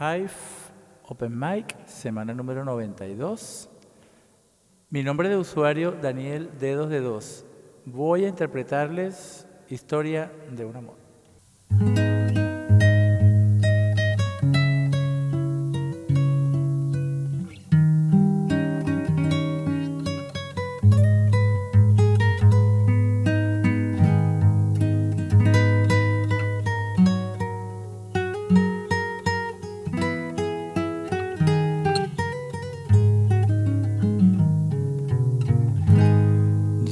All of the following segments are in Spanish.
Hive Open Mic, semana número 92. Mi nombre de usuario Daniel Dedos de Dos. Voy a interpretarles Historia de un amor.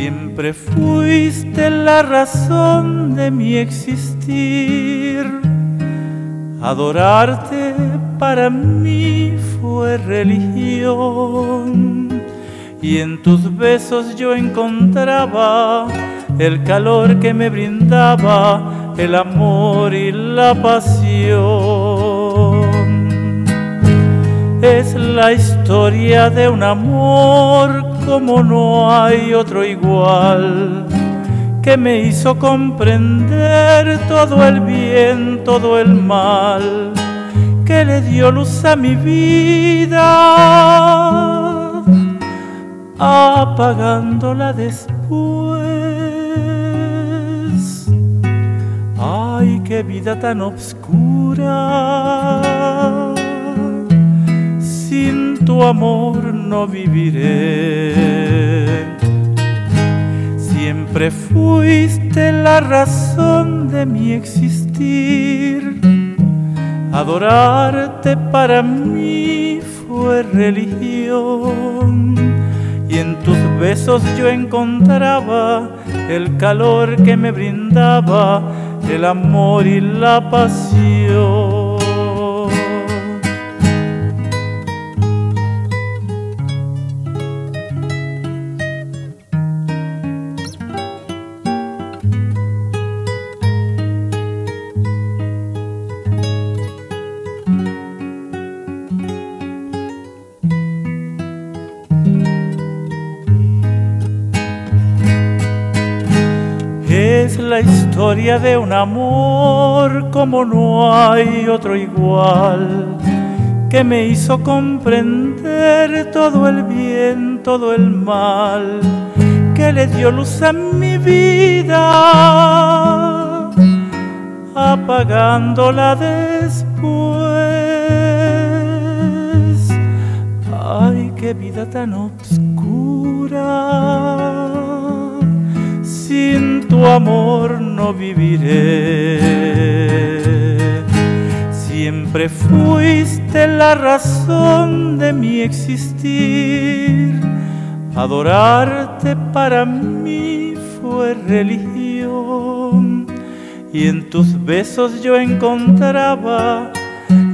Siempre fuiste la razón de mi existir. Adorarte para mí fue religión. Y en tus besos yo encontraba el calor que me brindaba el amor y la pasión. Es la historia de un amor como no hay otro igual, que me hizo comprender todo el bien, todo el mal, que le dio luz a mi vida, apagándola después. Ay, qué vida tan obscura tu amor no viviré. Siempre fuiste la razón de mi existir. Adorarte para mí fue religión. Y en tus besos yo encontraba el calor que me brindaba el amor y la pasión. La historia de un amor como no hay otro igual, que me hizo comprender todo el bien, todo el mal, que le dio luz a mi vida, apagándola después. Ay, qué vida tan oscura sin tu amor no viviré. Siempre fuiste la razón de mi existir. Adorarte para mí fue religión. Y en tus besos yo encontraba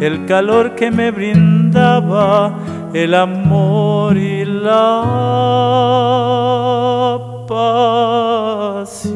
el calor que me brindaba el amor y la paz.